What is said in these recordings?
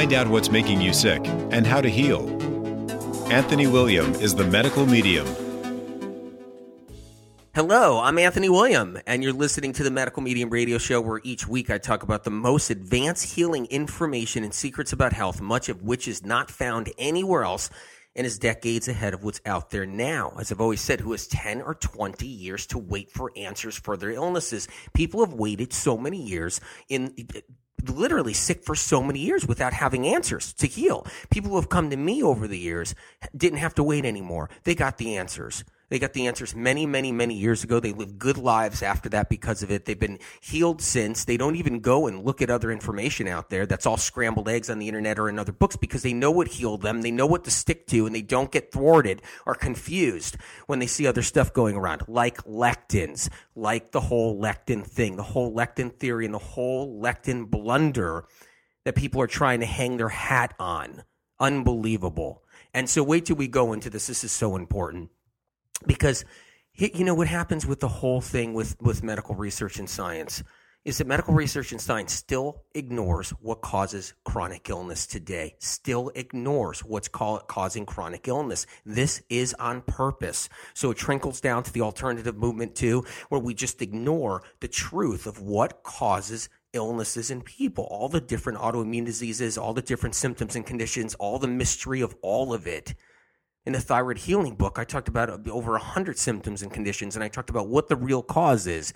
Find out what's making you sick and how to heal. Anthony William is the medical medium. Hello, I'm Anthony William, and you're listening to the Medical Medium Radio Show, where each week I talk about the most advanced healing information and secrets about health, much of which is not found anywhere else and is decades ahead of what's out there now. As I've always said, who has 10 or 20 years to wait for answers for their illnesses? People have waited so many years in literally sick for so many years without having answers to heal. People who have come to me over the years didn't have to wait anymore. They got the answers. They got the answers many, many, many years ago. They lived good lives after that because of it. They've been healed since. They don't even go and look at other information out there that's all scrambled eggs on the internet or in other books because they know what healed them. They know what to stick to and they don't get thwarted or confused when they see other stuff going around, like lectins, like the whole lectin thing, the whole lectin theory and the whole lectin blunder that people are trying to hang their hat on. Unbelievable. And so wait till we go into this. This is so important because you know what happens with the whole thing with with medical research and science is that medical research and science still ignores what causes chronic illness today still ignores what's call, causing chronic illness. This is on purpose. So it trickles down to the alternative movement too where we just ignore the truth of what causes illnesses in people all the different autoimmune diseases all the different symptoms and conditions all the mystery of all of it in the thyroid healing book, I talked about uh, over 100 symptoms and conditions, and I talked about what the real cause is.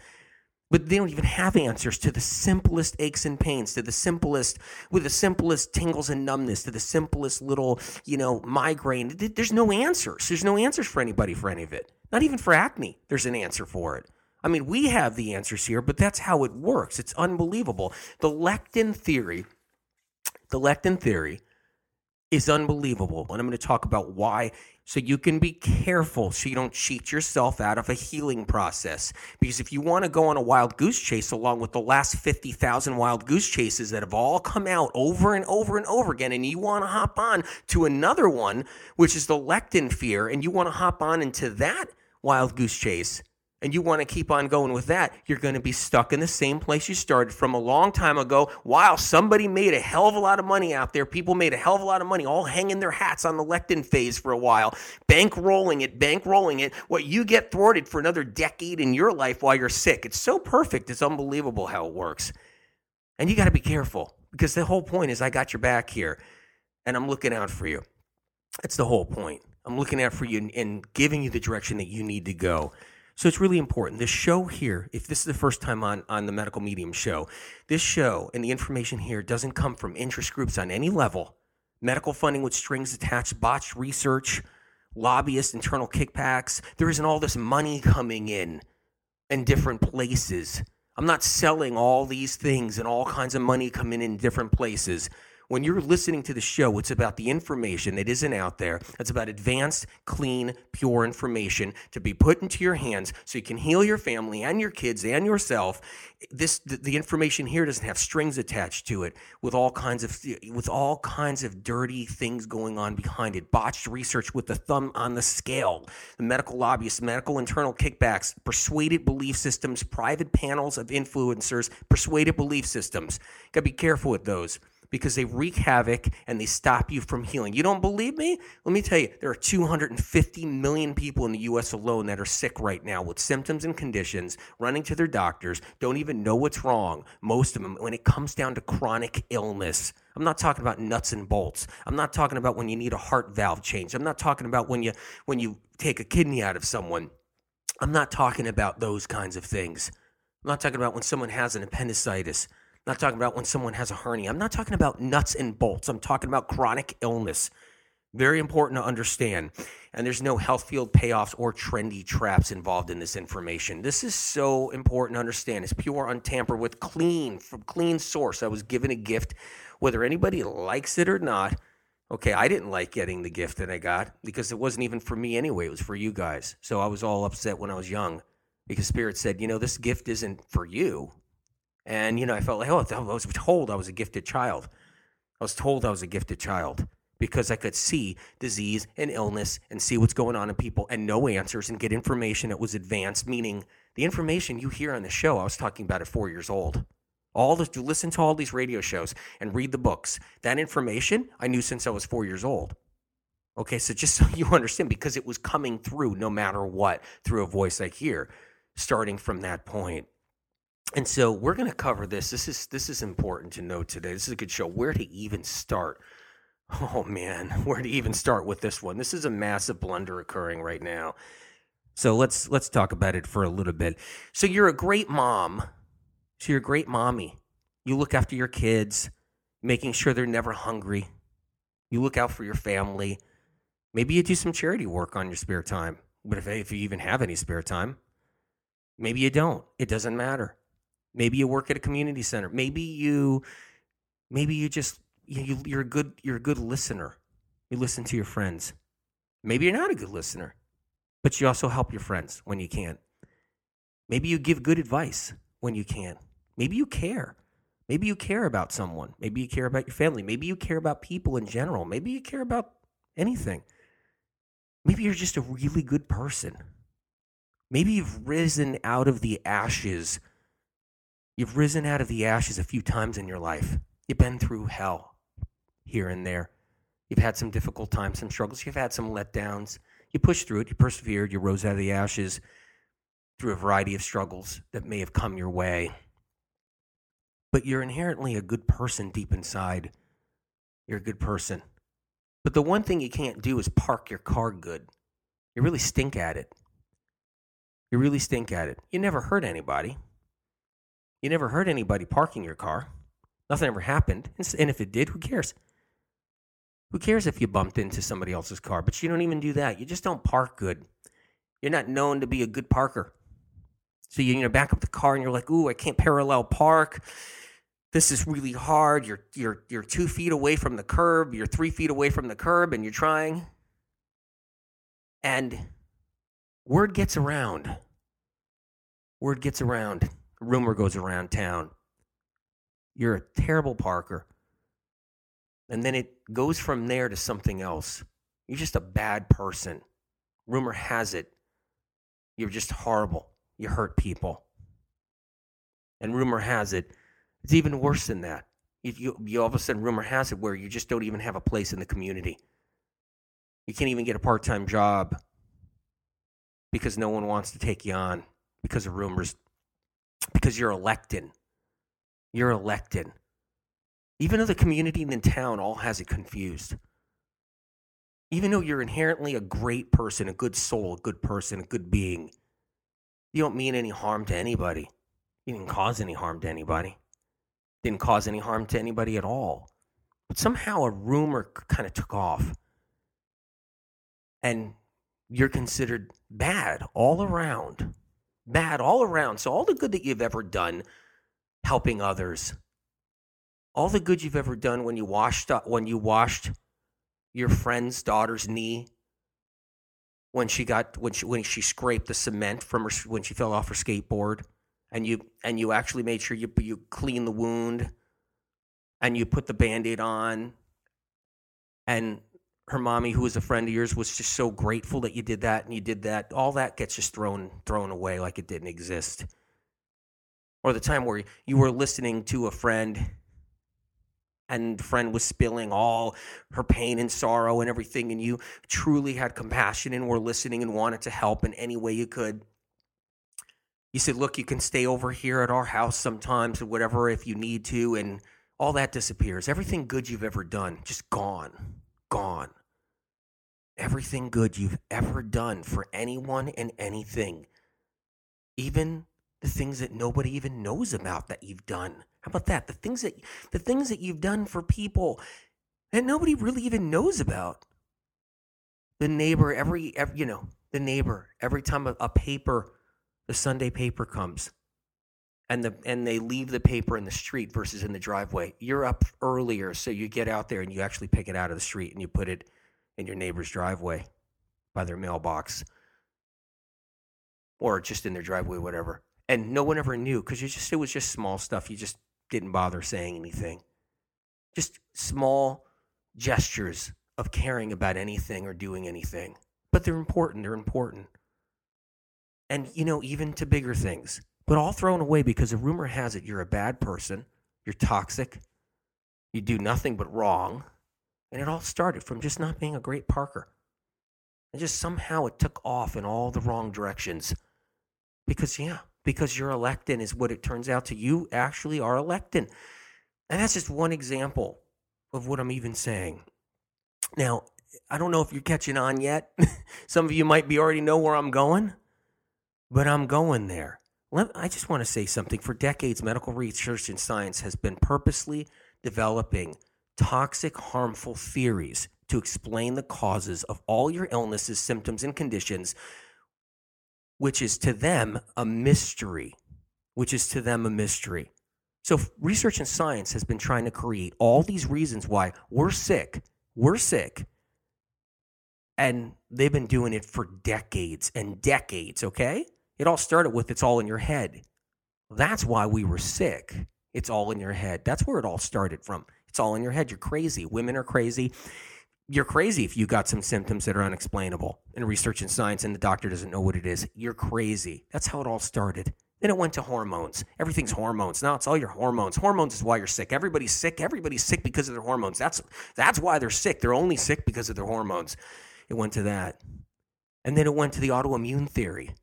But they don't even have answers to the simplest aches and pains, to the simplest, with the simplest tingles and numbness, to the simplest little, you know, migraine. There's no answers. There's no answers for anybody for any of it. Not even for acne, there's an answer for it. I mean, we have the answers here, but that's how it works. It's unbelievable. The lectin theory, the lectin theory is unbelievable. And I'm going to talk about why so you can be careful so you don't cheat yourself out of a healing process. Because if you want to go on a wild goose chase along with the last 50,000 wild goose chases that have all come out over and over and over again, and you want to hop on to another one, which is the lectin fear, and you want to hop on into that wild goose chase, and you want to keep on going with that, you're going to be stuck in the same place you started from a long time ago. While somebody made a hell of a lot of money out there, people made a hell of a lot of money, all hanging their hats on the lectin phase for a while, bankrolling it, bankrolling it. What you get thwarted for another decade in your life while you're sick. It's so perfect. It's unbelievable how it works. And you got to be careful because the whole point is I got your back here and I'm looking out for you. That's the whole point. I'm looking out for you and giving you the direction that you need to go. So it's really important. This show here, if this is the first time on, on the Medical Medium show, this show and the information here doesn't come from interest groups on any level. Medical funding with strings attached, botched research, lobbyists, internal kickbacks. There isn't all this money coming in in different places. I'm not selling all these things and all kinds of money coming in different places when you're listening to the show, it's about the information that isn't out there. It's about advanced, clean, pure information to be put into your hands so you can heal your family and your kids and yourself. This the, information here doesn't have strings attached to it with all kinds of with all kinds of dirty things going on behind it. Botched research with the thumb on the scale. The medical lobbyists, medical internal kickbacks, persuaded belief systems, private panels of influencers, persuaded belief systems. Got to be careful with those because they wreak havoc and they stop you from healing. You don't believe me? Let me tell you, there are 250 million people in the US alone that are sick right now with symptoms and conditions, running to their doctors, don't even know what's wrong. Most of them, when it comes down to chronic illness, I'm not talking about nuts and bolts. I'm not talking about when you need a heart valve change. I'm not talking about when you when you take a kidney out of someone. I'm not talking about those kinds of things. I'm not talking about when someone has an appendicitis not talking about when someone has a hernia. I'm not talking about nuts and bolts. I'm talking about chronic illness. Very important to understand. And there's no health field payoffs or trendy traps involved in this information. This is so important to understand. It's pure, untampered with, clean, from clean source. I was given a gift, whether anybody likes it or not. Okay, I didn't like getting the gift that I got because it wasn't even for me anyway. It was for you guys. So I was all upset when I was young because Spirit said, you know, this gift isn't for you. And, you know, I felt like, oh, I was told I was a gifted child. I was told I was a gifted child because I could see disease and illness and see what's going on in people and know answers and get information that was advanced, meaning the information you hear on the show, I was talking about at four years old. All to listen to all these radio shows and read the books. That information I knew since I was four years old. Okay, so just so you understand, because it was coming through no matter what, through a voice I hear, starting from that point. And so we're going to cover this. This is this is important to know today. This is a good show. Where to even start? Oh man, where to even start with this one? This is a massive blunder occurring right now. So let's let's talk about it for a little bit. So you're a great mom. So you're a great mommy. You look after your kids, making sure they're never hungry. You look out for your family. Maybe you do some charity work on your spare time. But if, if you even have any spare time, maybe you don't. It doesn't matter. Maybe you work at a community center. Maybe you maybe you just you, you're a good you're a good listener. You listen to your friends. Maybe you're not a good listener, but you also help your friends when you can. Maybe you give good advice when you can. Maybe you care. Maybe you care about someone. Maybe you care about your family. Maybe you care about people in general. Maybe you care about anything. Maybe you're just a really good person. Maybe you've risen out of the ashes. You've risen out of the ashes a few times in your life. You've been through hell here and there. You've had some difficult times, some struggles. You've had some letdowns. You pushed through it. You persevered. You rose out of the ashes through a variety of struggles that may have come your way. But you're inherently a good person deep inside. You're a good person. But the one thing you can't do is park your car good. You really stink at it. You really stink at it. You never hurt anybody. You never heard anybody parking your car. Nothing ever happened. And if it did, who cares? Who cares if you bumped into somebody else's car? But you don't even do that. You just don't park good. You're not known to be a good parker. So you, you know, back up the car and you're like, ooh, I can't parallel park this is really hard. You're you're you're two feet away from the curb. You're three feet away from the curb, and you're trying. And word gets around. Word gets around. Rumor goes around town. You're a terrible Parker. And then it goes from there to something else. You're just a bad person. Rumor has it. You're just horrible. You hurt people. And rumor has it it's even worse than that. You, you, you all of a sudden, rumor has it where you just don't even have a place in the community. You can't even get a part time job because no one wants to take you on because of rumors, because you're elected. You're elected. Even though the community in the town all has it confused. Even though you're inherently a great person, a good soul, a good person, a good being, you don't mean any harm to anybody. You didn't cause any harm to anybody didn't cause any harm to anybody at all. But somehow a rumor kind of took off. And you're considered bad all around. Bad all around. So, all the good that you've ever done helping others, all the good you've ever done when you washed up, when you washed your friend's daughter's knee when she got when she when she scraped the cement from her when she fell off her skateboard and you and you actually made sure you you clean the wound and you put the band-aid on and her mommy who was a friend of yours was just so grateful that you did that and you did that all that gets just thrown thrown away like it didn't exist or the time where you were listening to a friend and friend was spilling all her pain and sorrow and everything and you truly had compassion and were listening and wanted to help in any way you could you said, look, you can stay over here at our house sometimes or whatever if you need to. And all that disappears. Everything good you've ever done, just gone, gone. Everything good you've ever done for anyone and anything, even the things that nobody even knows about that you've done. How about that? The things that the things that you've done for people that nobody really even knows about. The neighbor, every, every you know, the neighbor, every time a, a paper the Sunday paper comes and the and they leave the paper in the street versus in the driveway. You're up earlier, so you get out there and you actually pick it out of the street and you put it in your neighbor's driveway by their mailbox or just in their driveway, whatever. And no one ever knew because you just it was just small stuff. You just didn't bother saying anything. Just small gestures of caring about anything or doing anything. But they're important. They're important and you know even to bigger things but all thrown away because a rumor has it you're a bad person, you're toxic, you do nothing but wrong. And it all started from just not being a great parker. And just somehow it took off in all the wrong directions. Because, yeah, because you're electing is what it turns out to. You actually are electing. And that's just one example of what I'm even saying. Now, I don't know if you're catching on yet. Some of you might be already know where I'm going, but I'm going there. I just want to say something. For decades, medical research and science has been purposely developing toxic, harmful theories to explain the causes of all your illnesses, symptoms, and conditions, which is to them a mystery. Which is to them a mystery. So, research and science has been trying to create all these reasons why we're sick. We're sick. And they've been doing it for decades and decades, okay? It all started with it's all in your head. That's why we were sick. It's all in your head. That's where it all started from. It's all in your head. You're crazy. Women are crazy. You're crazy if you got some symptoms that are unexplainable in research and science and the doctor doesn't know what it is. You're crazy. That's how it all started. Then it went to hormones. Everything's hormones. Now it's all your hormones. Hormones is why you're sick. Everybody's sick. Everybody's sick because of their hormones. That's that's why they're sick. They're only sick because of their hormones. It went to that. And then it went to the autoimmune theory.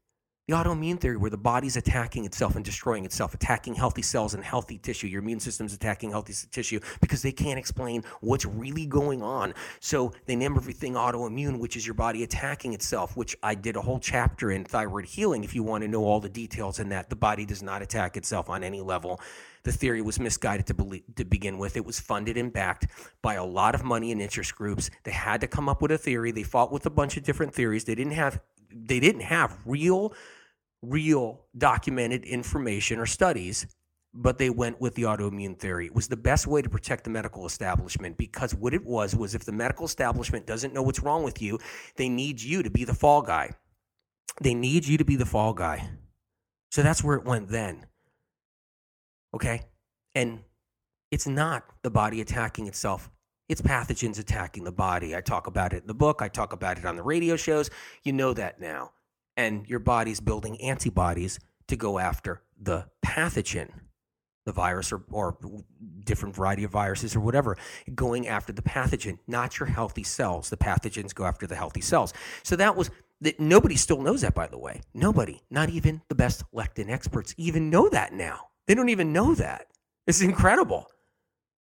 The autoimmune theory, where the body's attacking itself and destroying itself, attacking healthy cells and healthy tissue. Your immune system's attacking healthy tissue because they can't explain what's really going on. So they name everything autoimmune, which is your body attacking itself, which I did a whole chapter in thyroid healing. If you want to know all the details in that, the body does not attack itself on any level. The theory was misguided to, believe, to begin with. It was funded and backed by a lot of money and interest groups. They had to come up with a theory. They fought with a bunch of different theories. They didn't have they didn't have real, real documented information or studies, but they went with the autoimmune theory. It was the best way to protect the medical establishment because what it was was if the medical establishment doesn't know what's wrong with you, they need you to be the fall guy. They need you to be the fall guy. So that's where it went then. Okay? And it's not the body attacking itself it's pathogens attacking the body. I talk about it in the book, I talk about it on the radio shows. You know that now. And your body's building antibodies to go after the pathogen, the virus or, or different variety of viruses or whatever, going after the pathogen, not your healthy cells. The pathogens go after the healthy cells. So that was that nobody still knows that by the way. Nobody, not even the best lectin experts even know that now. They don't even know that. It's incredible.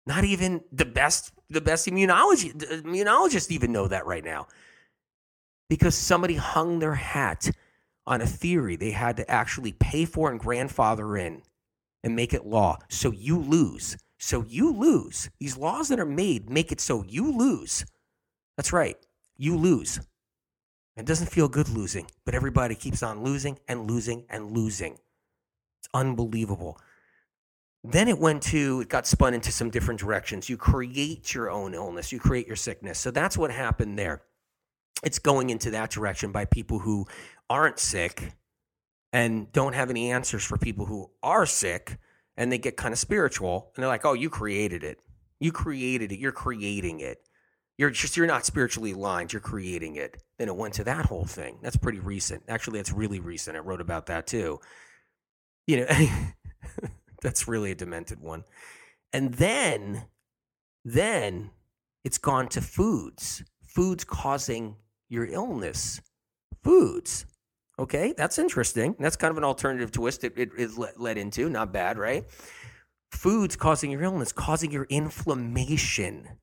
Not even the best the best immunology immunologists even know that right now. Because somebody hung their hat on a theory they had to actually pay for and grandfather in and make it law. So you lose. So you lose. These laws that are made make it so you lose. That's right. You lose. It doesn't feel good losing, but everybody keeps on losing and losing and losing. It's unbelievable. Then it went to, it got spun into some different directions. You create your own illness, you create your sickness. So that's what happened there. It's going into that direction by people who aren't sick and don't have any answers for people who are sick. And they get kind of spiritual and they're like, oh, you created it. You created it. You're creating it. You're just, you're not spiritually aligned. You're creating it. Then it went to that whole thing. That's pretty recent. Actually, that's really recent. I wrote about that too. You know, That's really a demented one. And then, then it's gone to foods. Foods causing your illness. Foods. Okay, that's interesting. That's kind of an alternative twist it, it, it led into. Not bad, right? Foods causing your illness, causing your inflammation.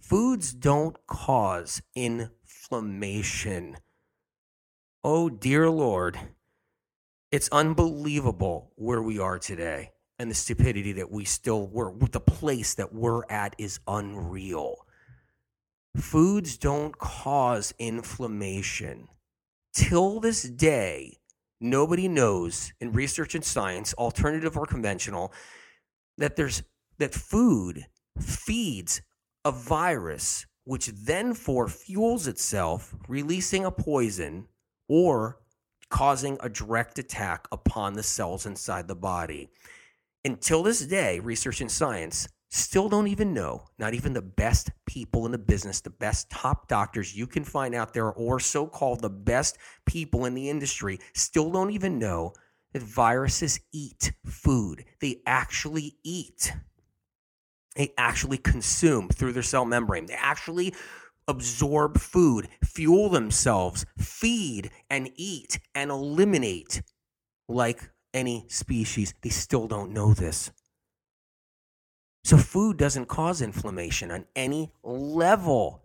Foods don't cause inflammation. Oh, dear Lord. It's unbelievable where we are today and the stupidity that we still were the place that we're at is unreal foods don't cause inflammation. Till this day nobody knows in research and science alternative or conventional that there's that food feeds a virus which then for fuels itself releasing a poison or causing a direct attack upon the cells inside the body. Until this day, research and science still don't even know, not even the best people in the business, the best top doctors you can find out there, or so called the best people in the industry, still don't even know that viruses eat food. They actually eat. They actually consume through their cell membrane. They actually absorb food, fuel themselves, feed and eat and eliminate like any species. They still don't know this. So, food doesn't cause inflammation on any level.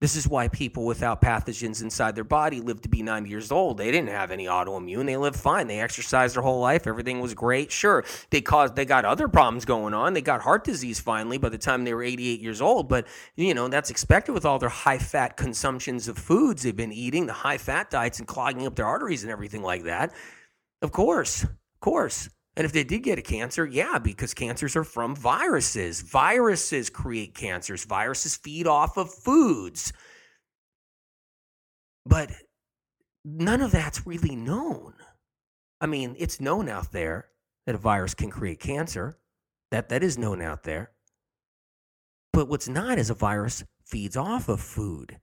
This is why people without pathogens inside their body live to be 90 years old. They didn't have any autoimmune. They lived fine. They exercised their whole life. Everything was great. Sure, they caused they got other problems going on. They got heart disease finally by the time they were 88 years old, but you know, that's expected with all their high fat consumptions of foods they've been eating, the high fat diets and clogging up their arteries and everything like that. Of course. Of course. And if they did get a cancer, yeah, because cancers are from viruses. Viruses create cancers. Viruses feed off of foods. But none of that's really known. I mean, it's known out there that a virus can create cancer. That that is known out there. But what's not is a virus feeds off of food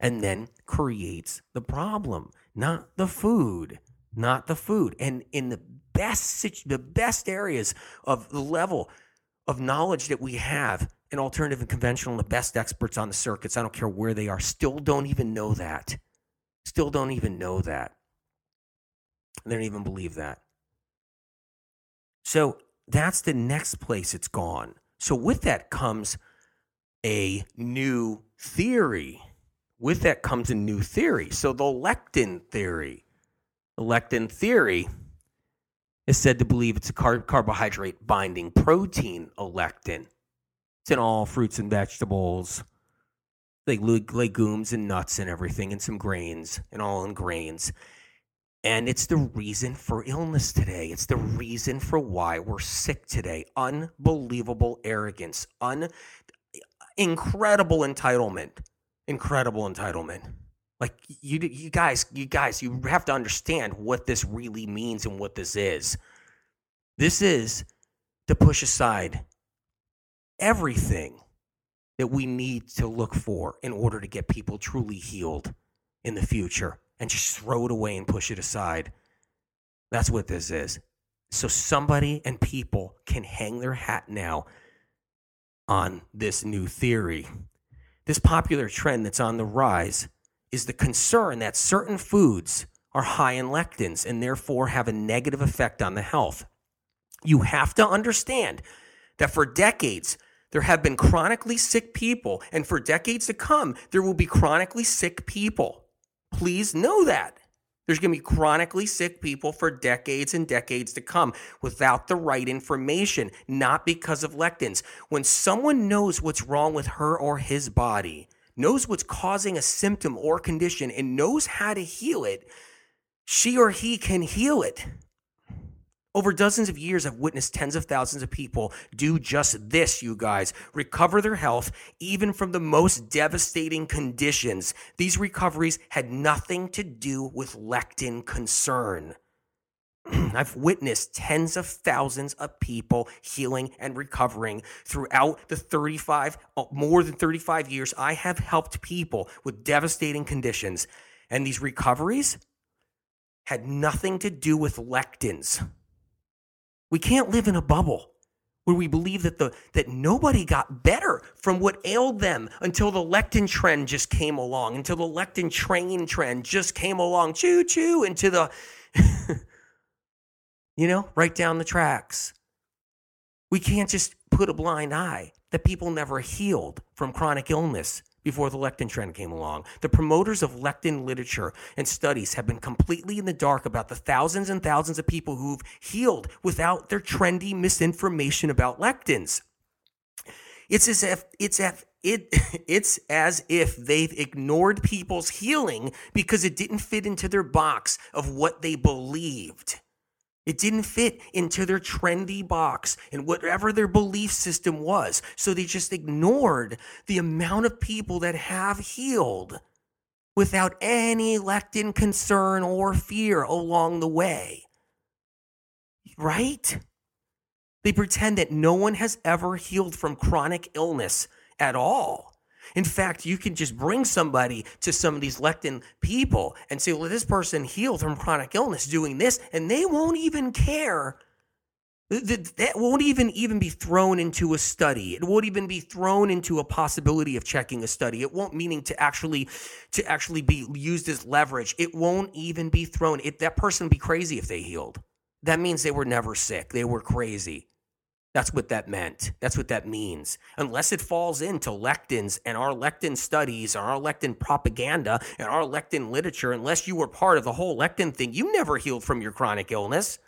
and then creates the problem, not the food, not the food. And in the best the best areas of the level of knowledge that we have in alternative and conventional, the best experts on the circuits, I don't care where they are, still don't even know that. Still don't even know that. They don't even believe that. So that's the next place it's gone. So with that comes a new theory. With that comes a new theory. So the lectin theory. Lectin theory is said to believe it's a car- carbohydrate binding protein, lectin. It's in all fruits and vegetables, like legumes and nuts and everything, and some grains, and all in grains. And it's the reason for illness today. It's the reason for why we're sick today. Unbelievable arrogance, un- incredible entitlement, incredible entitlement. Like you, you guys, you guys, you have to understand what this really means and what this is. This is to push aside everything that we need to look for in order to get people truly healed in the future and just throw it away and push it aside. That's what this is. So somebody and people can hang their hat now on this new theory. This popular trend that's on the rise is the concern that certain foods are high in lectins and therefore have a negative effect on the health. You have to understand that for decades, there have been chronically sick people, and for decades to come, there will be chronically sick people. Please know that. There's going to be chronically sick people for decades and decades to come without the right information, not because of lectins. When someone knows what's wrong with her or his body, knows what's causing a symptom or condition, and knows how to heal it, she or he can heal it. Over dozens of years, I've witnessed tens of thousands of people do just this, you guys recover their health, even from the most devastating conditions. These recoveries had nothing to do with lectin concern. I've witnessed tens of thousands of people healing and recovering throughout the 35, uh, more than 35 years. I have helped people with devastating conditions, and these recoveries had nothing to do with lectins. We can't live in a bubble where we believe that the that nobody got better from what ailed them until the lectin trend just came along, until the lectin train trend just came along, choo choo, into the you know, right down the tracks. We can't just put a blind eye that people never healed from chronic illness before the lectin trend came along. The promoters of lectin literature and studies have been completely in the dark about the thousands and thousands of people who've healed without their trendy misinformation about lectins. It's as if it's as it it's as if they've ignored people's healing because it didn't fit into their box of what they believed. It didn't fit into their trendy box and whatever their belief system was. So they just ignored the amount of people that have healed without any lectin concern or fear along the way. Right? They pretend that no one has ever healed from chronic illness at all. In fact, you can just bring somebody to some of these lectin people and say, well, this person healed from chronic illness doing this, and they won't even care. That won't even even be thrown into a study. It won't even be thrown into a possibility of checking a study. It won't meaning to actually to actually be used as leverage. It won't even be thrown. It, that person would be crazy if they healed. That means they were never sick. They were crazy. That's what that meant. That's what that means. Unless it falls into lectins and our lectin studies and our lectin propaganda and our lectin literature, unless you were part of the whole lectin thing, you never healed from your chronic illness.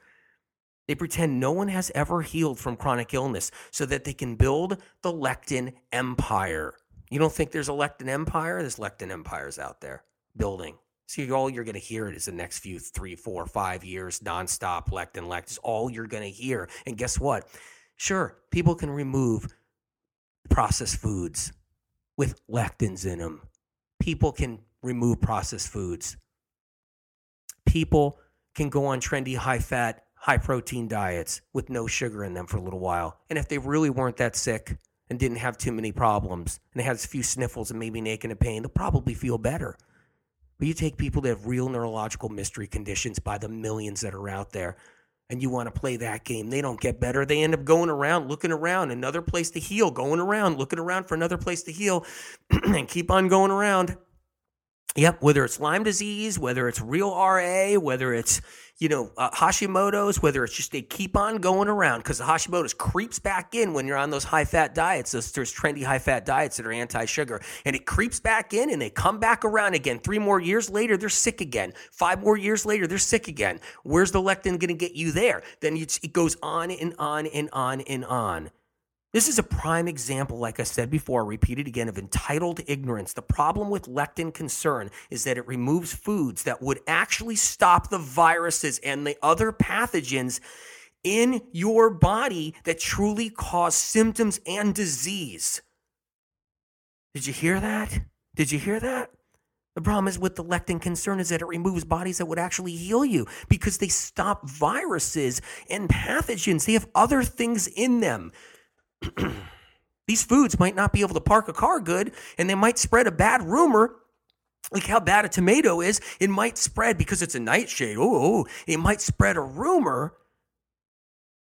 They pretend no one has ever healed from chronic illness so that they can build the lectin empire. You don't think there's a lectin empire? There's lectin empires out there building. See, all you're going to hear is the next few three, four, five years nonstop lectin, lectin. All you're going to hear. And guess what? Sure, people can remove processed foods with lectins in them. People can remove processed foods. People can go on trendy high fat, high protein diets with no sugar in them for a little while. And if they really weren't that sick and didn't have too many problems and had a few sniffles and maybe aching and pain, they'll probably feel better. But you take people that have real neurological mystery conditions by the millions that are out there and you want to play that game. They don't get better. They end up going around, looking around, another place to heal, going around, looking around for another place to heal, and keep on going around. Yep, whether it's Lyme disease, whether it's real RA, whether it's you know uh, Hashimoto's, whether it's just they keep on going around because the Hashimoto's creeps back in when you're on those high fat diets. Those there's trendy high fat diets that are anti sugar, and it creeps back in, and they come back around again. Three more years later, they're sick again. Five more years later, they're sick again. Where's the lectin going to get you there? Then it goes on and on and on and on. This is a prime example, like I said before, repeated again, of entitled ignorance. The problem with lectin concern is that it removes foods that would actually stop the viruses and the other pathogens in your body that truly cause symptoms and disease. Did you hear that? Did you hear that? The problem is with the lectin concern is that it removes bodies that would actually heal you because they stop viruses and pathogens. They have other things in them. these foods might not be able to park a car good and they might spread a bad rumor like how bad a tomato is. It might spread because it's a nightshade. Oh it might spread a rumor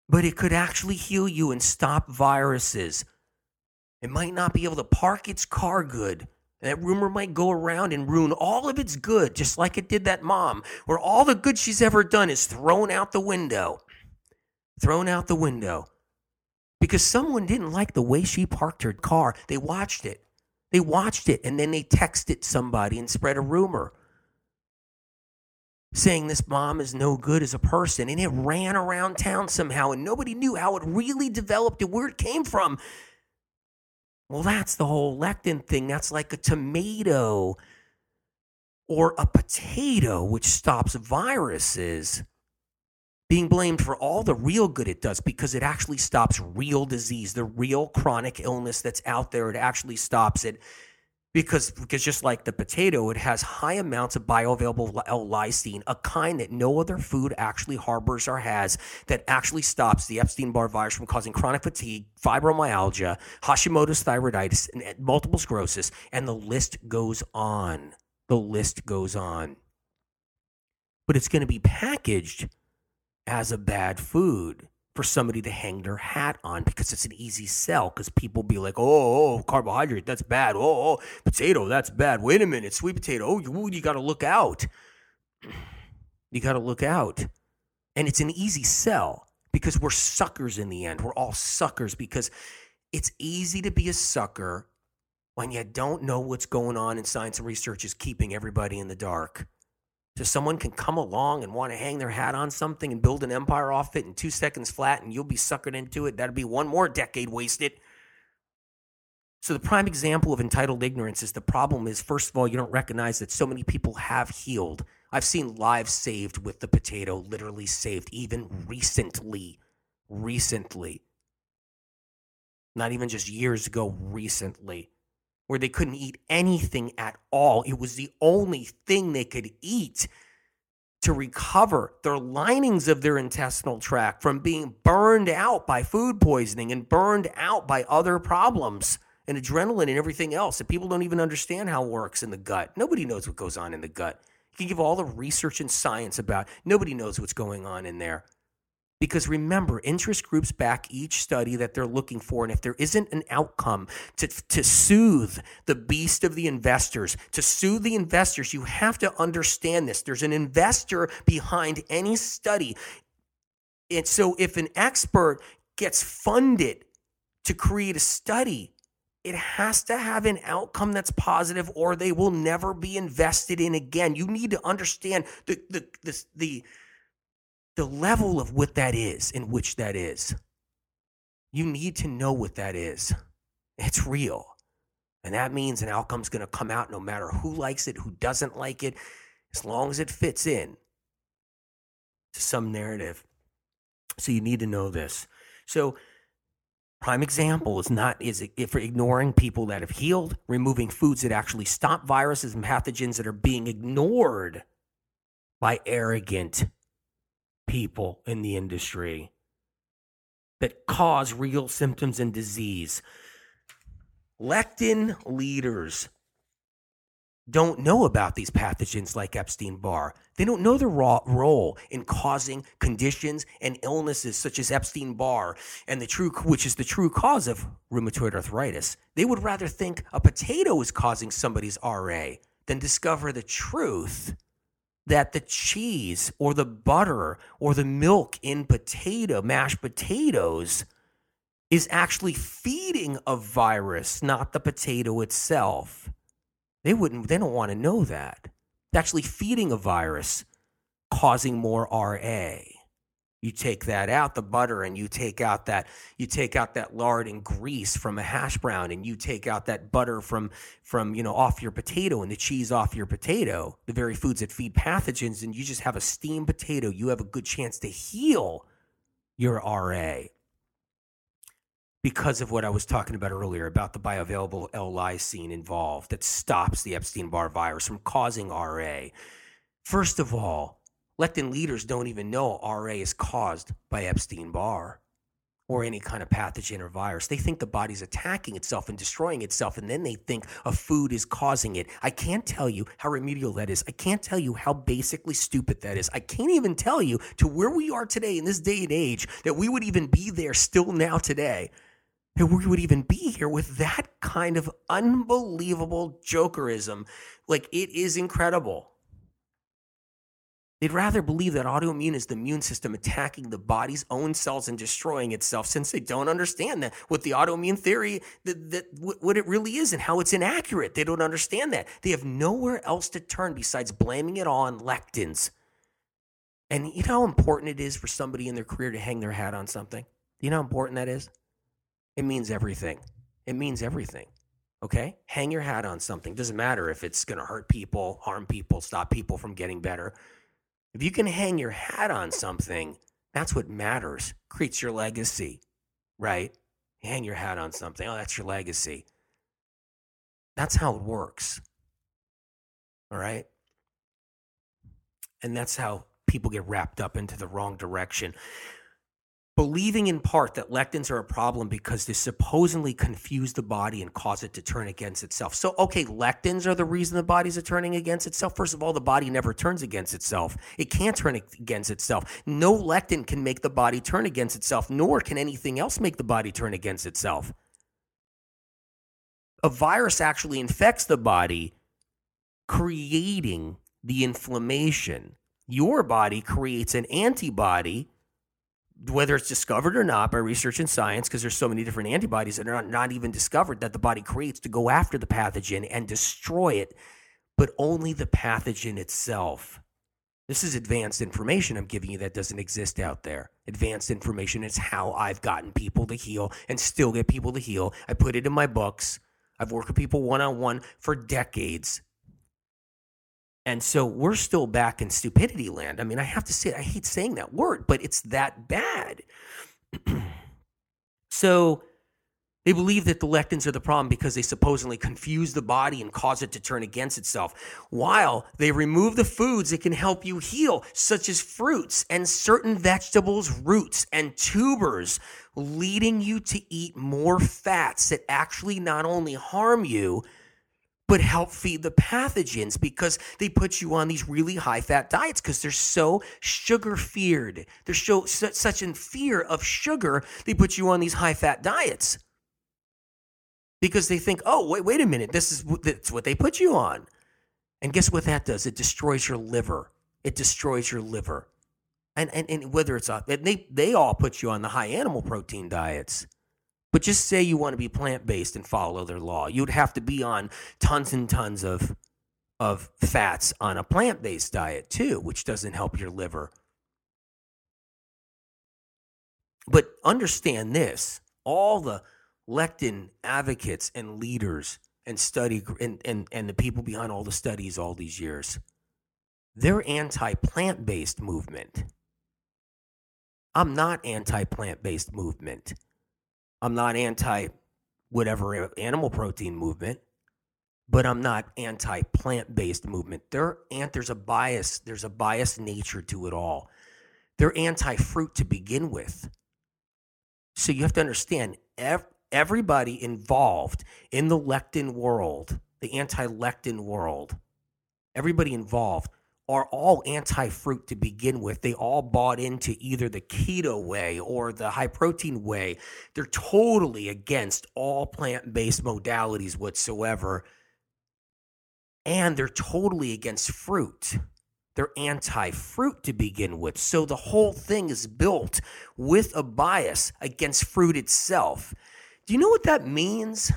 but it could actually heal you and stop viruses. It might not be able to park its car good. That rumor might go around and ruin all of its good just like it did that mom where all the good she's ever done is thrown out the window. Thrown out the window because someone didn't like the way she parked her car. They watched it. They watched it and then they texted somebody and spread a rumor saying this mom is no good as a person. And it ran around town somehow and nobody knew how it really developed and where it came from. Well, that's the whole lectin thing. That's like a tomato or a potato, which stops viruses being blamed for all the real good it does because it actually stops real disease, the real chronic illness that's out there. It actually stops it because because just like the potato, it has high amounts of bioavailable L-lysine, uh, a kind that no other food actually harbors or has that actually stops the Epstein-Barr virus from causing chronic fatigue, fibromyalgia, Hashimoto's thyroiditis, and multiple sclerosis, and the list goes on. The list goes on. But it's going to be packaged as a bad food for somebody to hang their hat on because it's an easy sell because people be like, oh, oh, oh carbohydrate, that's bad. Oh, oh, oh, potato, that's bad. Wait a minute, sweet potato. Oh, you, you got to look out. You got to look out. And it's an easy sell because we're suckers in the end. We're all suckers because it's easy to be a sucker when you don't know what's going on and science and research is keeping everybody in the dark. So someone can come along and want to hang their hat on something and build an empire off it in two seconds flat, and you'll be suckered into it. That'd be one more decade wasted. So the prime example of entitled ignorance is the problem is first of all you don't recognize that so many people have healed. I've seen lives saved with the potato, literally saved, even recently. Recently. Not even just years ago, recently where they couldn't eat anything at all. It was the only thing they could eat to recover their linings of their intestinal tract from being burned out by food poisoning and burned out by other problems and adrenaline and everything else that people don't even understand how it works in the gut. Nobody knows what goes on in the gut. You can give all the research and science about. Nobody knows what's going on in there. Because remember, interest groups back each study that they're looking for. And if there isn't an outcome to, to soothe the beast of the investors, to soothe the investors, you have to understand this. There's an investor behind any study. And so if an expert gets funded to create a study, it has to have an outcome that's positive or they will never be invested in again. You need to understand the the the, the the level of what that is and which that is. You need to know what that is. It's real. And that means an outcome's going to come out no matter who likes it, who doesn't like it, as long as it fits in to some narrative. So you need to know this. So prime example is not is if ignoring people that have healed, removing foods that actually stop viruses and pathogens that are being ignored by arrogant people in the industry that cause real symptoms and disease. Lectin leaders don't know about these pathogens like Epstein Barr. They don't know their role in causing conditions and illnesses such as Epstein Barr and the true which is the true cause of rheumatoid arthritis. They would rather think a potato is causing somebody's RA than discover the truth that the cheese or the butter or the milk in potato, mashed potatoes, is actually feeding a virus, not the potato itself. They wouldn't, they don't want to know that. It's actually feeding a virus, causing more RA. You take that out, the butter, and you take out that you take out that lard and grease from a hash brown, and you take out that butter from from you know off your potato and the cheese off your potato, the very foods that feed pathogens, and you just have a steamed potato. You have a good chance to heal your RA because of what I was talking about earlier about the bioavailable L-lysine involved that stops the Epstein-Barr virus from causing RA. First of all, Lectin leaders don't even know RA is caused by Epstein Barr or any kind of pathogen or virus. They think the body's attacking itself and destroying itself, and then they think a food is causing it. I can't tell you how remedial that is. I can't tell you how basically stupid that is. I can't even tell you to where we are today in this day and age that we would even be there still now today. That we would even be here with that kind of unbelievable jokerism. Like, it is incredible. They'd rather believe that autoimmune is the immune system attacking the body's own cells and destroying itself since they don't understand that what the autoimmune theory that, that what it really is and how it's inaccurate. They don't understand that. They have nowhere else to turn besides blaming it on lectins. And you know how important it is for somebody in their career to hang their hat on something? You know how important that is? It means everything. It means everything. Okay? Hang your hat on something. Doesn't matter if it's going to hurt people, harm people, stop people from getting better. If you can hang your hat on something, that's what matters. Creates your legacy, right? Hang your hat on something. Oh, that's your legacy. That's how it works. All right? And that's how people get wrapped up into the wrong direction believing in part that lectins are a problem because they supposedly confuse the body and cause it to turn against itself. So, okay, lectins are the reason the body's turning against itself. First of all, the body never turns against itself. It can't turn against itself. No lectin can make the body turn against itself, nor can anything else make the body turn against itself. A virus actually infects the body, creating the inflammation. Your body creates an antibody whether it's discovered or not by research and science, because there's so many different antibodies that are not, even discovered that the body creates to go after the pathogen and destroy it, but only the pathogen itself. This is advanced information I'm giving you that doesn't exist out there. Advanced information is how I've gotten people to heal and still get people to heal. I put it in my books. I've worked with people one on one for decades. And so we're still back in stupidity land. I mean, I have to say, I hate saying that word, but it's that bad. so They believe that the lectins are the problem because they supposedly confuse the body and cause it to turn against itself, while they remove the foods that can help you heal, such as fruits and certain vegetables, roots, and tubers, leading you to eat more fats that actually not only harm you, but help feed the pathogens because they put you on these really high fat diets because they're so sugar feared. They're so such in fear of sugar, they put you on these high fat diets because they think, oh, wait, wait a minute, this is that's what they put you on. And guess what that does? It destroys your liver. It destroys your liver. And, and, and whether it's, a, they, they all put you on the high animal protein diets. But just say you want to be plant based and follow their law. You'd have to be on tons and tons of, of fats on a plant based diet too, which doesn't help your liver. But understand this all the lectin advocates and leaders and study and, and, and the people behind all the studies all these years, they're anti plant based movement. I'm not anti plant based movement. I'm not anti whatever animal protein movement, but I'm not anti plant based movement. There, and there's a bias. There's a biased nature to it all. They're anti fruit to begin with. So you have to understand everybody involved in the lectin world, the anti lectin world, everybody involved are all anti fruit to begin with. They all bought into either the keto way or the high protein way. They're totally against all plant based modalities whatsoever. And they're totally against fruit. They're anti fruit to begin with. So the whole thing is built with a bias against fruit itself. Do you know what that means?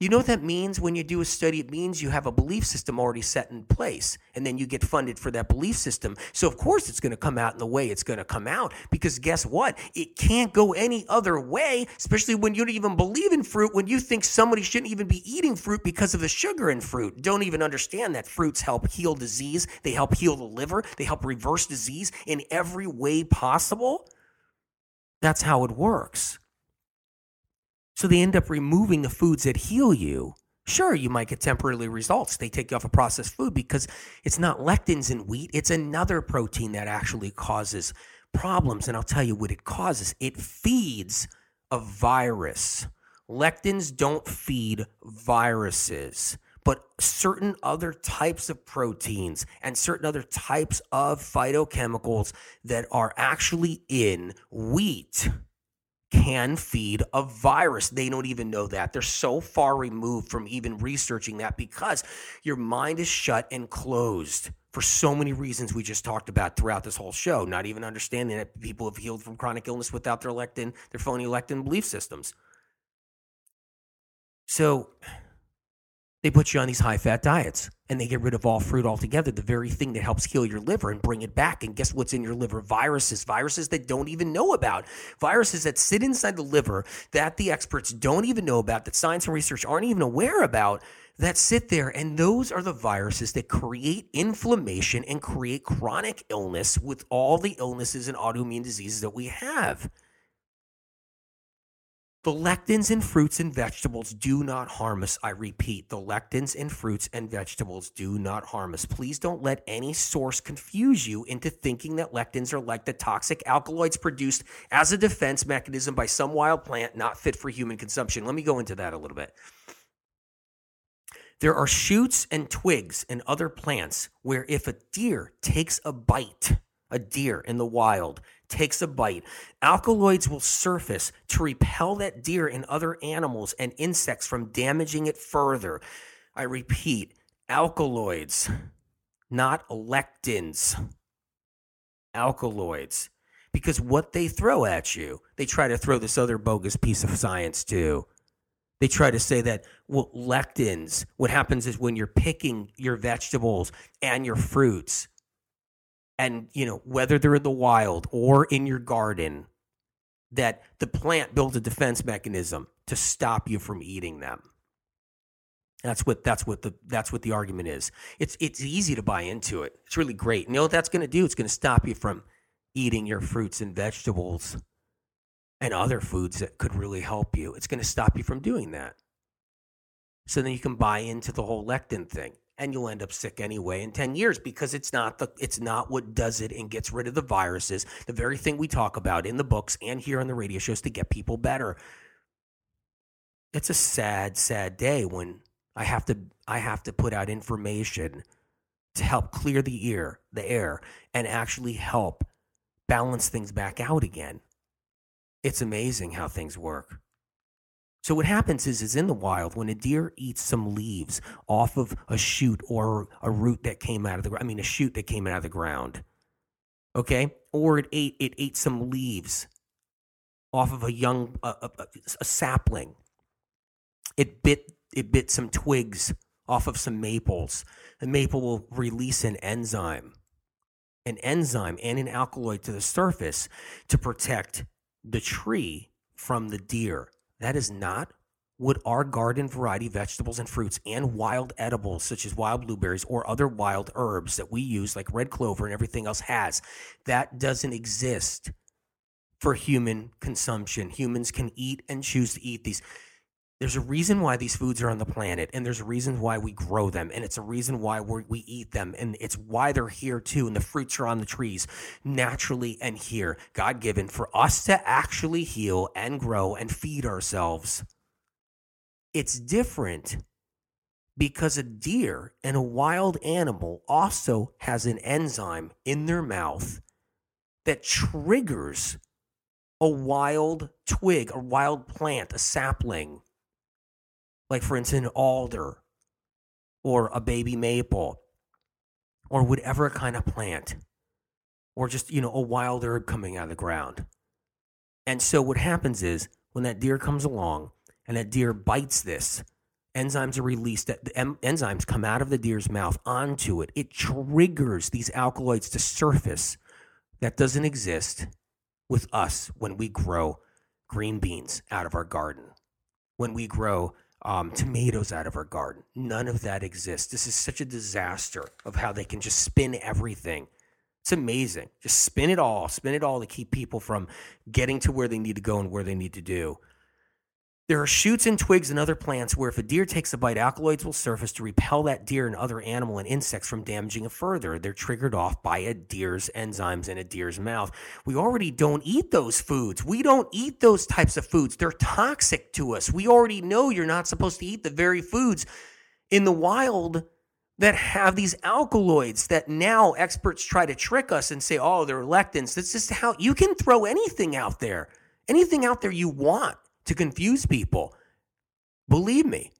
You know what that means when you do a study? It means you have a belief system already set in place, and then you get funded for that belief system. So, of course, it's going to come out in the way it's going to come out because guess what? It can't go any other way, especially when you don't even believe in fruit, when you think somebody shouldn't even be eating fruit because of the sugar in fruit. Don't even understand that fruits help heal disease, they help heal the liver, they help reverse disease in every way possible. That's how it works. So they end up removing the foods that heal you. Sure, you might get temporary results. They take you off a processed food because it's not lectins in wheat, it's another protein that actually causes problems. And I'll tell you what it causes it feeds a virus. Lectins don't feed viruses, but certain other types of proteins and certain other types of phytochemicals that are actually in wheat can feed a virus. They don't even know that. They're so far removed from even researching that because your mind is shut and closed for so many reasons we just talked about throughout this whole show. Not even understanding that people have healed from chronic illness without their lectin, their phony lectin belief systems. So they put you on these high fat diets and they get rid of all fruit altogether, the very thing that helps heal your liver and bring it back. And guess what's in your liver? Viruses, viruses that don't even know about, viruses that sit inside the liver that the experts don't even know about, that science and research aren't even aware about, that sit there. And those are the viruses that create inflammation and create chronic illness with all the illnesses and autoimmune diseases that we have. The lectins in fruits and vegetables do not harm us. I repeat, the lectins in fruits and vegetables do not harm us. Please don't let any source confuse you into thinking that lectins are like the toxic alkaloids produced as a defense mechanism by some wild plant not fit for human consumption. Let me go into that a little bit. There are shoots and twigs and other plants where if a deer takes a bite, a deer in the wild takes a bite, alkaloids will surface to repel that deer and other animals and insects from damaging it further. I repeat, alkaloids, not lectins. Alkaloids. Because what they throw at you, they try to throw this other bogus piece of science too. They try to say that, well, lectins, what happens is when you're picking your vegetables and your fruits, and you know whether they're in the wild or in your garden that the plant builds a defense mechanism to stop you from eating them. That's what that's what the that's what the argument is. It's it's easy to buy into it. It's really great. You know what that's going to do? It's going to stop you from eating your fruits and vegetables and other foods that could really help you. It's going to stop you from doing that. So then you can buy into the whole lectin thing and you'll end up sick anyway in 10 years because it's not the it's not what does it and gets rid of the viruses the very thing we talk about in the books and here on the radio shows to get people better. It's a sad sad day when i have to i have to put out information to help clear the ear the air and actually help balance things back out again. It's amazing how things work so what happens is, is in the wild when a deer eats some leaves off of a shoot or a root that came out of the, I mean, a shoot that came out of the ground, okay, or it ate it ate some leaves off of a young a, a, a sapling. It bit it bit some twigs off of some maples. The maple will release an enzyme, an enzyme and an alkaloid to the surface to protect the tree from the deer. That is not what our garden variety vegetables and fruits and wild edibles, such as wild blueberries or other wild herbs that we use, like red clover and everything else, has. That doesn't exist for human consumption. Humans can eat and choose to eat these. There's a reason why these foods are on the planet, and there's a reason why we grow them, and it's a reason why we eat them, and it's why they're here too. And the fruits are on the trees naturally and here, God given, for us to actually heal and grow and feed ourselves. It's different because a deer and a wild animal also has an enzyme in their mouth that triggers a wild twig, a wild plant, a sapling like for instance, an alder or a baby maple or whatever kind of plant or just, you know, a wild herb coming out of the ground. And so what happens is when that deer comes along and that deer bites this, enzymes are released that the en- enzymes come out of the deer's mouth onto it. It triggers these alkaloids to surface that doesn't exist with us when we grow green beans out of our garden. When we grow um, tomatoes out of our garden. None of that exists. This is such a disaster of how they can just spin everything. It's amazing. Just spin it all, spin it all to keep people from getting to where they need to go and where they need to do. There are shoots and twigs and other plants where if a deer takes a bite, alkaloids will surface to repel that deer and other animal and insects from damaging it further. They're triggered off by a deer's enzymes in a deer's mouth. We already don't eat those foods. We don't eat those types of foods. They're toxic to us. We already know you're not supposed to eat the very foods in the wild that have these alkaloids that now experts try to trick us and say, oh, they're lectins. That's just how you can throw anything out there, anything out there you want to confuse people. Believe me,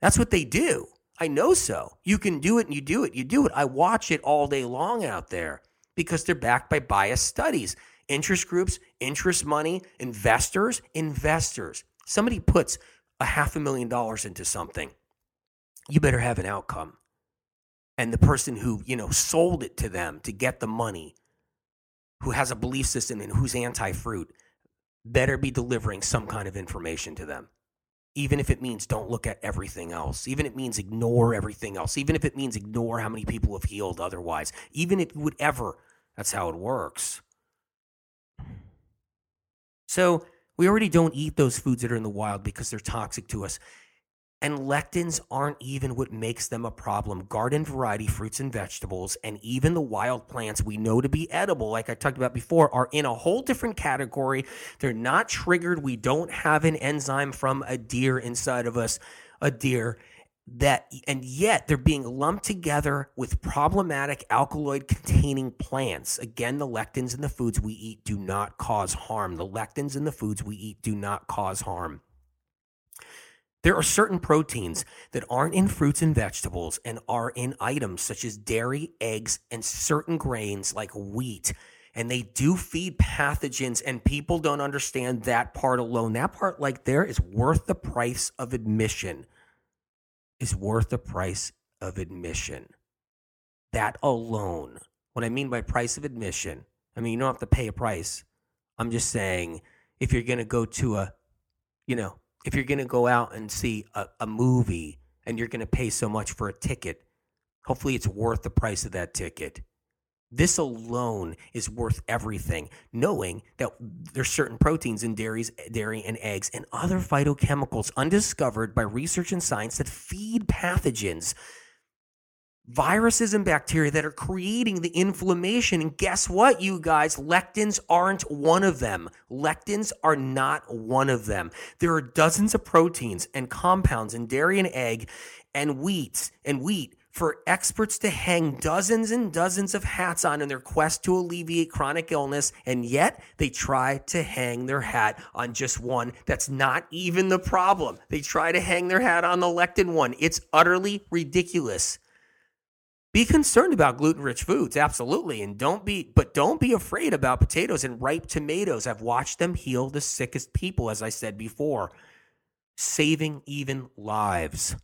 that's what they do. I know so. You can do it and you do it. You do it. I watch it all day long out there because they're backed by biased studies. Interest groups, interest money, investors, investors. Somebody puts a half a million dollars into something. You better have an outcome. And the person who, you know, sold it to them to get the money, who has a belief system and who's anti fruit, better be delivering some kind of information to them. Even if it means don't look at everything else, even if it means ignore everything else, even if it means ignore how many people have healed otherwise, even if it would ever, that's how it works. So we already don't eat those foods that are in the wild because they're toxic to us. And lectins aren't even what makes them a problem. Garden variety fruits and vegetables, and even the wild plants we know to be edible, like I talked about before, are in a whole different category. They're not triggered. We don't have an enzyme from a deer inside of us, a deer that, and yet they're being lumped together with problematic alkaloid containing plants. Again, the lectins in the foods we eat do not cause harm. The lectins in the foods we eat do not cause harm. There are certain proteins that aren't in fruits and vegetables and are in items such as dairy, eggs, and certain grains like wheat. And they do feed pathogens, and people don't understand that part alone. That part, like there, is worth the price of admission. Is worth the price of admission. That alone. What I mean by price of admission, I mean, you don't have to pay a price. I'm just saying, if you're going to go to a, you know, if you're going to go out and see a, a movie and you're going to pay so much for a ticket, hopefully it's worth the price of that ticket. This alone is worth everything, knowing that there's certain proteins in dairies, dairy and eggs and other phytochemicals undiscovered by research and science that feed pathogens, viruses and bacteria that are creating the inflammation. And guess what, you guys? Lectins aren't one of them. Lectins are not one of them. There are dozens of proteins and compounds in dairy and egg and wheat and wheat for experts to hang dozens and dozens of hats on in their quest to alleviate chronic illness, and yet they try to hang their hat on just one that's not even the problem. They try to hang their hat on the lectin one. It's utterly ridiculous. Be concerned about gluten-rich foods, absolutely, and don't be but don't be afraid about potatoes and ripe tomatoes. I've watched them heal the sickest people as I said before, saving even lives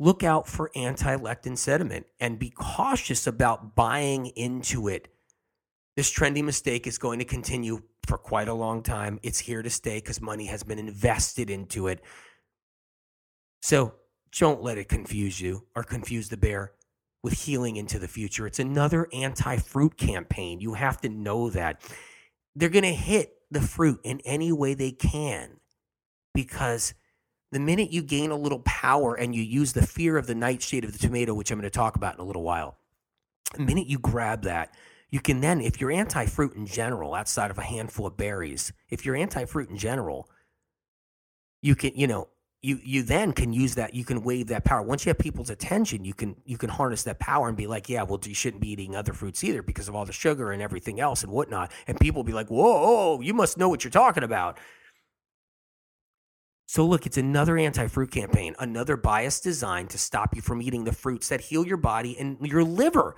look out for anti lectin sediment and be cautious about buying into it. This trendy mistake is going to continue for quite a long time. It's here to stay because money has been invested into it. So don't let it confuse you or confuse the bear with healing into the future. It's another anti fruit campaign. You have to know that. They're going to hit the fruit in any way they can because the minute you gain a little power and you use the fear of the nightshade of the tomato, which I'm going to talk about in a little while, the minute you grab that, you can then, if you're anti fruit in general, outside of a handful of berries, if you're anti fruit in general, you can, you know, you you then can use that. You can wave that power. Once you have people's attention, you can you can harness that power and be like, yeah, well, you shouldn't be eating other fruits either because of all the sugar and everything else and whatnot. And people will be like, whoa, you must know what you're talking about. So, look, it's another anti fruit campaign, another bias designed to stop you from eating the fruits that heal your body and your liver.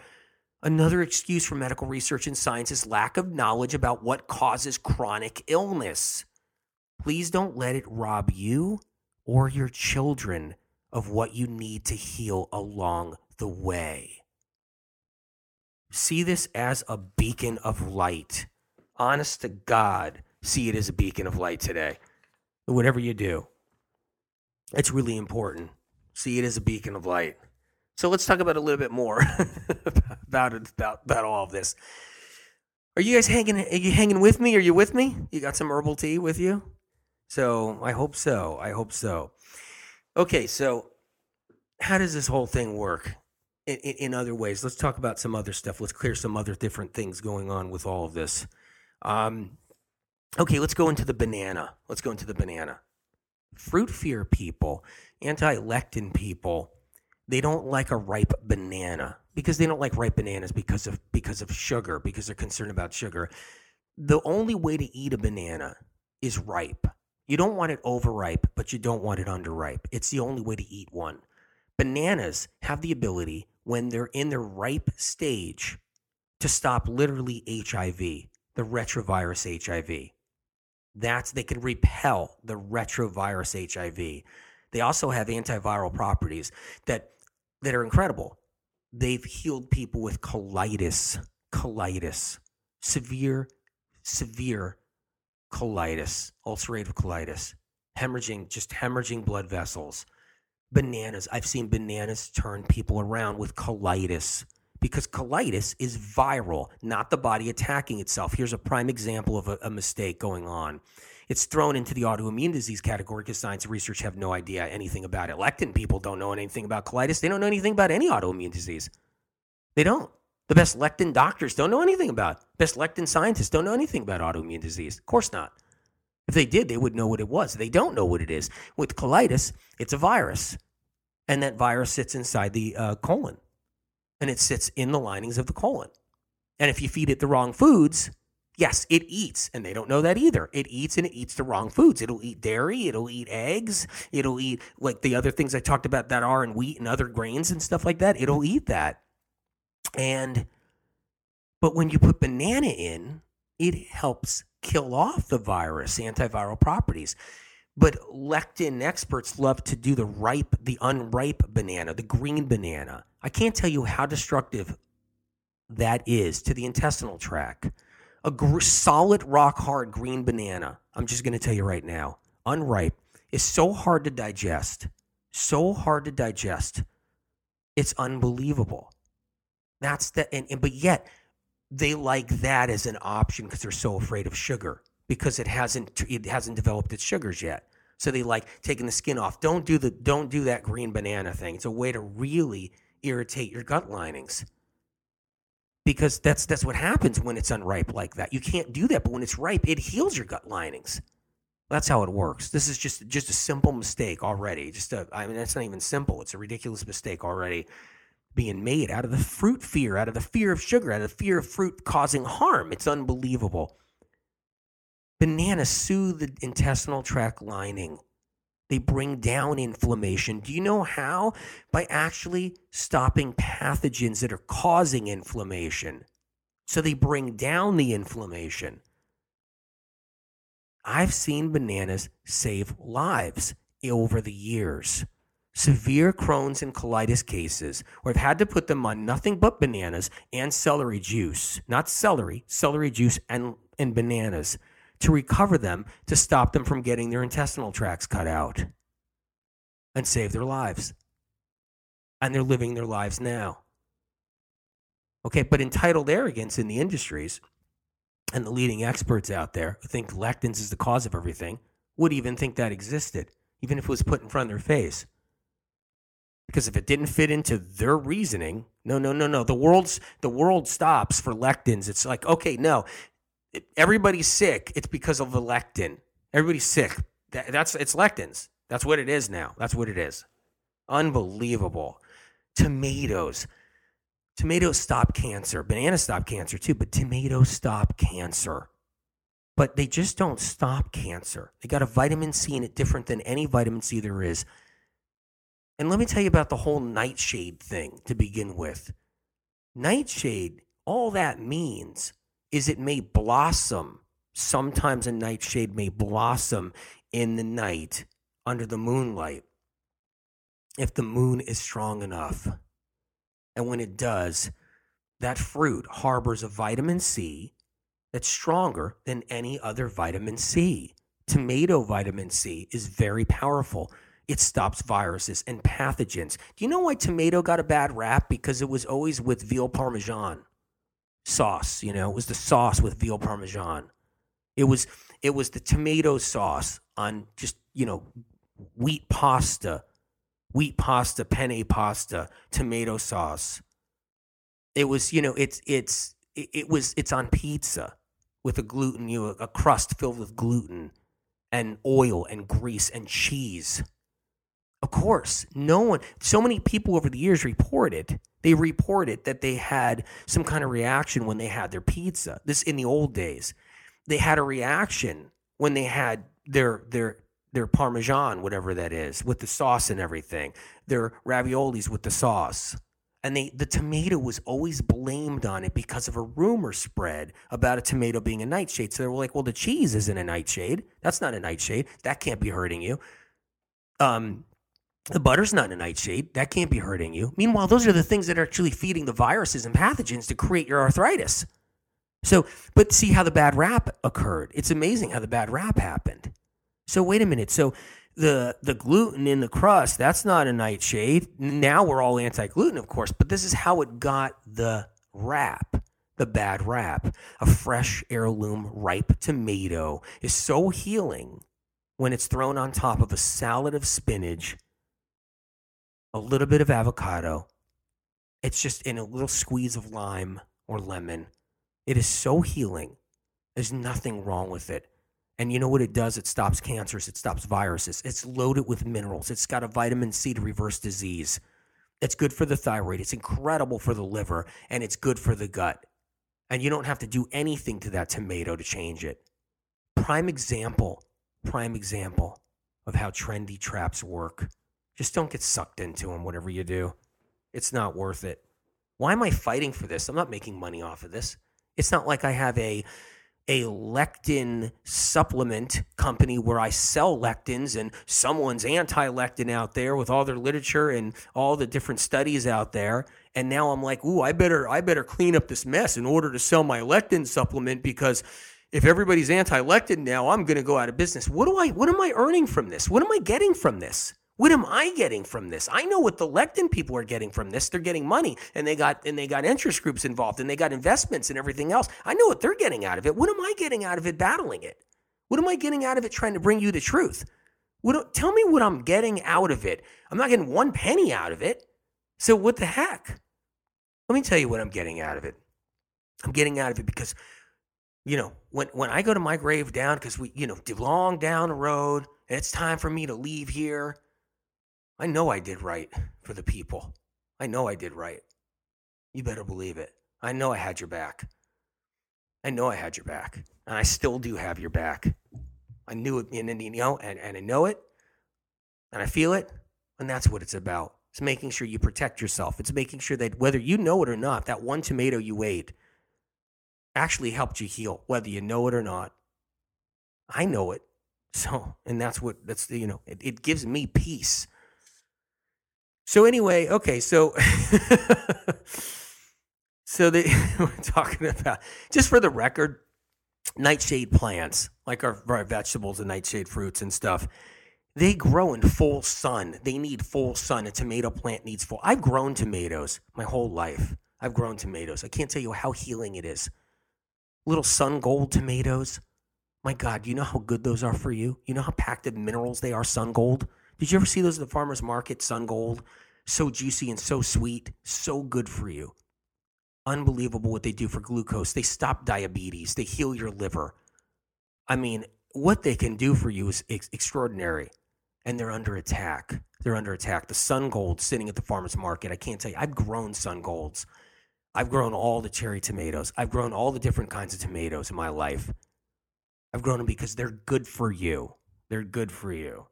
Another excuse for medical research and science is lack of knowledge about what causes chronic illness. Please don't let it rob you or your children of what you need to heal along the way. See this as a beacon of light. Honest to God, see it as a beacon of light today whatever you do, it's really important. See it as a beacon of light. So let's talk about a little bit more about it, about about all of this. Are you guys hanging? Are you hanging with me? Are you with me? You got some herbal tea with you? So I hope so. I hope so. Okay, so how does this whole thing work? In, in, in, other ways, let's talk about some other stuff. Let's clear some other different things going on with all of this. Um, Okay, let's go into the banana. Let's go into the banana. Fruit fear people, anti lectin people, they don't like a ripe banana because they don't like ripe bananas because of because of sugar, because they're concerned about sugar. The only way to eat a banana is ripe. You don't want it overripe, but you don't want it underripe. It's the only way to eat one. Bananas have the ability, when they're in their ripe stage, to stop literally HIV, the retrovirus HIV. That's they can repel the retrovirus HIV. They also have antiviral properties that that are incredible. They've healed people with colitis, colitis, severe, severe colitis, ulcerative colitis, hemorrhaging, just hemorrhaging blood vessels. Bananas. I've seen bananas turn people around with colitis because colitis is viral, not the body attacking itself. Here's a prime example of a, a mistake going on. It's thrown into the autoimmune disease category because science and research have no idea anything about it. Lectin people don't know anything about colitis. They don't know anything about any autoimmune disease. They don't. The best lectin doctors don't know anything about. Best lectin scientists don't know anything about autoimmune disease. Of course not. If they did, they would know what it was. They don't know what it is. With colitis, it's a virus, and that virus sits inside the uh, colon and it sits in the linings of the colon. And if you feed it the wrong foods, yes, it eats. And they don't know that either. It eats and it eats the wrong foods. It'll eat dairy, it'll eat eggs, it'll eat like the other things I talked about that are in wheat and other grains and stuff like that. It'll eat that. And, but when you put banana in, it helps kill off the virus, antiviral properties. But lectin experts love to do the ripe, the unripe banana, the green banana. I can't tell you how destructive that is to the intestinal tract. A gr- solid, rock hard green banana, I'm just going to tell you right now, unripe, is so hard to digest. So hard to digest. It's unbelievable. That's the, and, and but yet, they like that as an option because they're so afraid of sugar because it hasn't it hasn't developed its sugars yet. So they like taking the skin off. Don't do the don't do that green banana thing. It's a way to really irritate your gut linings. Because that's that's what happens when it's unripe like that. You can't do that, but when it's ripe, it heals your gut linings. That's how it works. This is just just a simple mistake already. Just a, I mean, that's not even simple. It's a ridiculous mistake already being made out of the fruit fear, out of the fear of sugar, out of the fear of fruit causing harm. It's unbelievable. Bananas soothe the intestinal tract lining. They bring down inflammation. Do you know how? By actually stopping pathogens that are causing inflammation. So they bring down the inflammation. I've seen bananas save lives over the years. Severe Crohn's and colitis cases where I've had to put them on nothing but bananas and celery juice, not celery, celery juice and, and bananas to recover them to stop them from getting their intestinal tracts cut out and save their lives. And they're living their lives now. Okay, but entitled arrogance in the industries and the leading experts out there who think lectins is the cause of everything would even think that existed, even if it was put in front of their face. Because if it didn't fit into their reasoning, no, no, no, no. The world's the world stops for lectins. It's like, okay, no, everybody's sick. It's because of lectin. Everybody's sick. That, that's it's lectins. That's what it is now. That's what it is. Unbelievable. Tomatoes. Tomatoes stop cancer. Bananas stop cancer too, but tomatoes stop cancer. But they just don't stop cancer. They got a vitamin C in it different than any vitamin C there is. And let me tell you about the whole nightshade thing to begin with. Nightshade, all that means is it may blossom. Sometimes a nightshade may blossom in the night under the moonlight if the moon is strong enough. And when it does, that fruit harbors a vitamin C that's stronger than any other vitamin C. Tomato vitamin C is very powerful. It stops viruses and pathogens. Do you know why tomato got a bad rap? Because it was always with veal parmesan sauce, you know, it was the sauce with veal parmesan. It was it was the tomato sauce on just, you know, wheat pasta wheat pasta, penne pasta, tomato sauce. It was, you know, it's it's it, it was it's on pizza with a gluten, you know, a crust filled with gluten and oil and grease and cheese. Of course, no one, so many people over the years reported, they reported that they had some kind of reaction when they had their pizza. This in the old days. They had a reaction when they had their their their parmesan, whatever that is, with the sauce and everything, their raviolis with the sauce. And they, the tomato was always blamed on it because of a rumor spread about a tomato being a nightshade. So they were like, well, the cheese isn't a nightshade. That's not a nightshade. That can't be hurting you. Um, the butter's not in a nightshade. That can't be hurting you. Meanwhile, those are the things that are actually feeding the viruses and pathogens to create your arthritis. So, but see how the bad rap occurred. It's amazing how the bad rap happened. So wait a minute. So the the gluten in the crust, that's not a nightshade. Now we're all anti-gluten, of course, but this is how it got the rap, the bad rap. A fresh heirloom ripe tomato is so healing when it's thrown on top of a salad of spinach, a little bit of avocado. It's just in a little squeeze of lime or lemon. It is so healing. There's nothing wrong with it. And you know what it does? It stops cancers, it stops viruses. It's loaded with minerals. It's got a vitamin C to reverse disease. It's good for the thyroid. It's incredible for the liver, and it's good for the gut. And you don't have to do anything to that tomato to change it. Prime example, prime example of how trendy traps work. Just don't get sucked into them, whatever you do. It's not worth it. Why am I fighting for this? I'm not making money off of this. It's not like I have a a lectin supplement company where I sell lectins and someone's anti lectin out there with all their literature and all the different studies out there. And now I'm like, ooh, I better I better clean up this mess in order to sell my lectin supplement because if everybody's anti lectin now, I'm gonna go out of business. What do I what am I earning from this? What am I getting from this? What am I getting from this? I know what the lectin people are getting from this. They're getting money and they got and they got interest groups involved and they got investments and everything else. I know what they're getting out of it. What am I getting out of it battling it? What am I getting out of it trying to bring you the truth? What, tell me what I'm getting out of it. I'm not getting one penny out of it. So what the heck? Let me tell you what I'm getting out of it. I'm getting out of it because, you know, when when I go to my grave down, because we, you know, long down the road, and it's time for me to leave here. I know I did right for the people. I know I did right. You better believe it. I know I had your back. I know I had your back. And I still do have your back. I knew it, and, you know, and, and I know it, and I feel it, and that's what it's about. It's making sure you protect yourself. It's making sure that whether you know it or not, that one tomato you ate actually helped you heal, whether you know it or not. I know it. So, and that's what, that's you know, it, it gives me peace. So, anyway, okay, so, so they, we're talking about, just for the record, nightshade plants, like our, our vegetables and nightshade fruits and stuff they grow in full sun. They need full sun. A tomato plant needs full. I've grown tomatoes my whole life. I've grown tomatoes. I can't tell you how healing it is. Little sun gold tomatoes. My God, you know how good those are for you? You know how packed of minerals they are, sun gold? Did you ever see those at the farmer's market, sun gold? So juicy and so sweet, so good for you. Unbelievable what they do for glucose. They stop diabetes, they heal your liver. I mean, what they can do for you is ex- extraordinary and they're under attack. They're under attack. The sun gold sitting at the farmer's market. I can't tell you. I've grown sun golds. I've grown all the cherry tomatoes. I've grown all the different kinds of tomatoes in my life. I've grown them because they're good for you. They're good for you.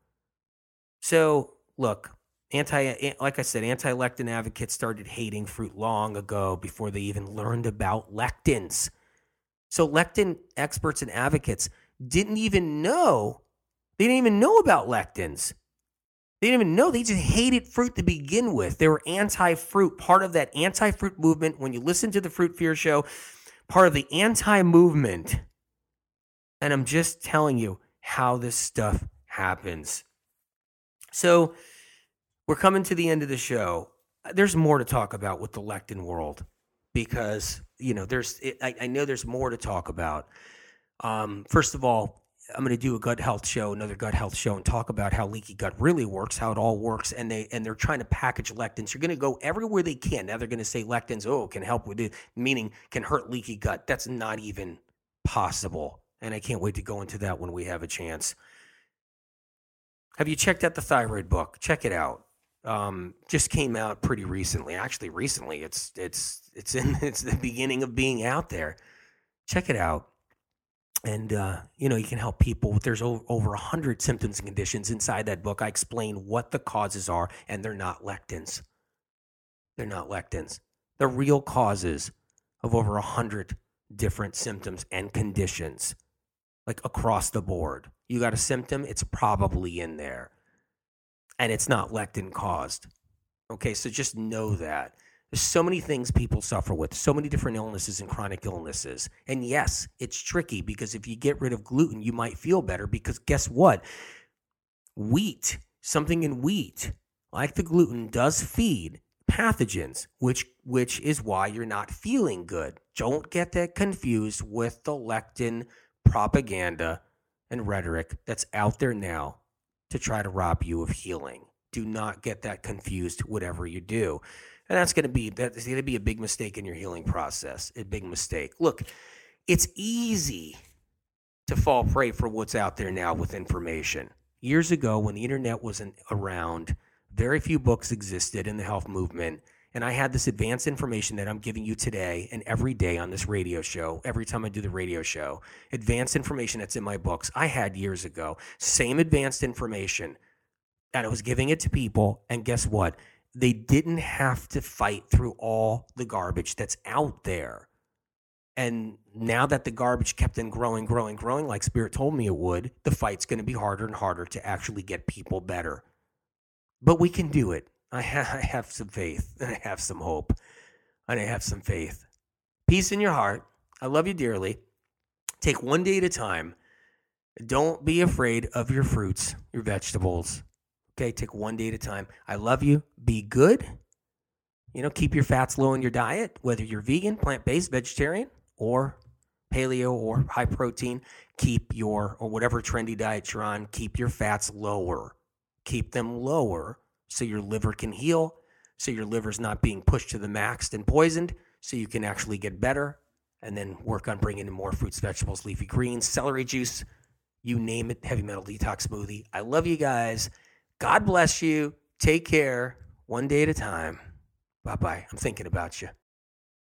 So, look, anti like I said, anti-lectin advocates started hating fruit long ago before they even learned about lectins. So, lectin experts and advocates didn't even know they didn't even know about lectins. They didn't even know. They just hated fruit to begin with. They were anti fruit, part of that anti fruit movement. When you listen to the Fruit Fear Show, part of the anti movement. And I'm just telling you how this stuff happens. So we're coming to the end of the show. There's more to talk about with the lectin world because, you know, there's, I, I know there's more to talk about. Um, first of all, I'm going to do a gut health show, another gut health show, and talk about how leaky gut really works, how it all works, and they and they're trying to package lectins. You're going to go everywhere they can. Now they're going to say lectins, oh, can help with it, meaning can hurt leaky gut. That's not even possible, and I can't wait to go into that when we have a chance. Have you checked out the thyroid book? Check it out. Um, just came out pretty recently. Actually, recently. It's it's it's in it's the beginning of being out there. Check it out and uh, you know you can help people there's over, over 100 symptoms and conditions inside that book i explain what the causes are and they're not lectins they're not lectins the real causes of over a 100 different symptoms and conditions like across the board you got a symptom it's probably in there and it's not lectin caused okay so just know that there's so many things people suffer with, so many different illnesses and chronic illnesses. And yes, it's tricky because if you get rid of gluten, you might feel better because guess what? Wheat, something in wheat, like the gluten, does feed pathogens, which which is why you're not feeling good. Don't get that confused with the lectin propaganda and rhetoric that's out there now to try to rob you of healing. Do not get that confused whatever you do and that's going to be that's going to be a big mistake in your healing process. A big mistake. Look, it's easy to fall prey for what's out there now with information. Years ago, when the internet wasn't around, very few books existed in the health movement. And I had this advanced information that I'm giving you today and every day on this radio show, every time I do the radio show. Advanced information that's in my books I had years ago. Same advanced information. And I was giving it to people. And guess what? they didn't have to fight through all the garbage that's out there. And now that the garbage kept on growing, growing, growing, like Spirit told me it would, the fight's going to be harder and harder to actually get people better. But we can do it. I, ha- I have some faith, I have some hope, I have some faith. Peace in your heart. I love you dearly. Take one day at a time. Don't be afraid of your fruits, your vegetables. Okay, take one day at a time. I love you. Be good. You know, keep your fats low in your diet, whether you're vegan, plant based, vegetarian, or paleo or high protein. Keep your, or whatever trendy diet you're on, keep your fats lower. Keep them lower so your liver can heal, so your liver's not being pushed to the max and poisoned, so you can actually get better. And then work on bringing in more fruits, vegetables, leafy greens, celery juice, you name it, heavy metal detox smoothie. I love you guys. God bless you. Take care, one day at a time. Bye bye. I'm thinking about you.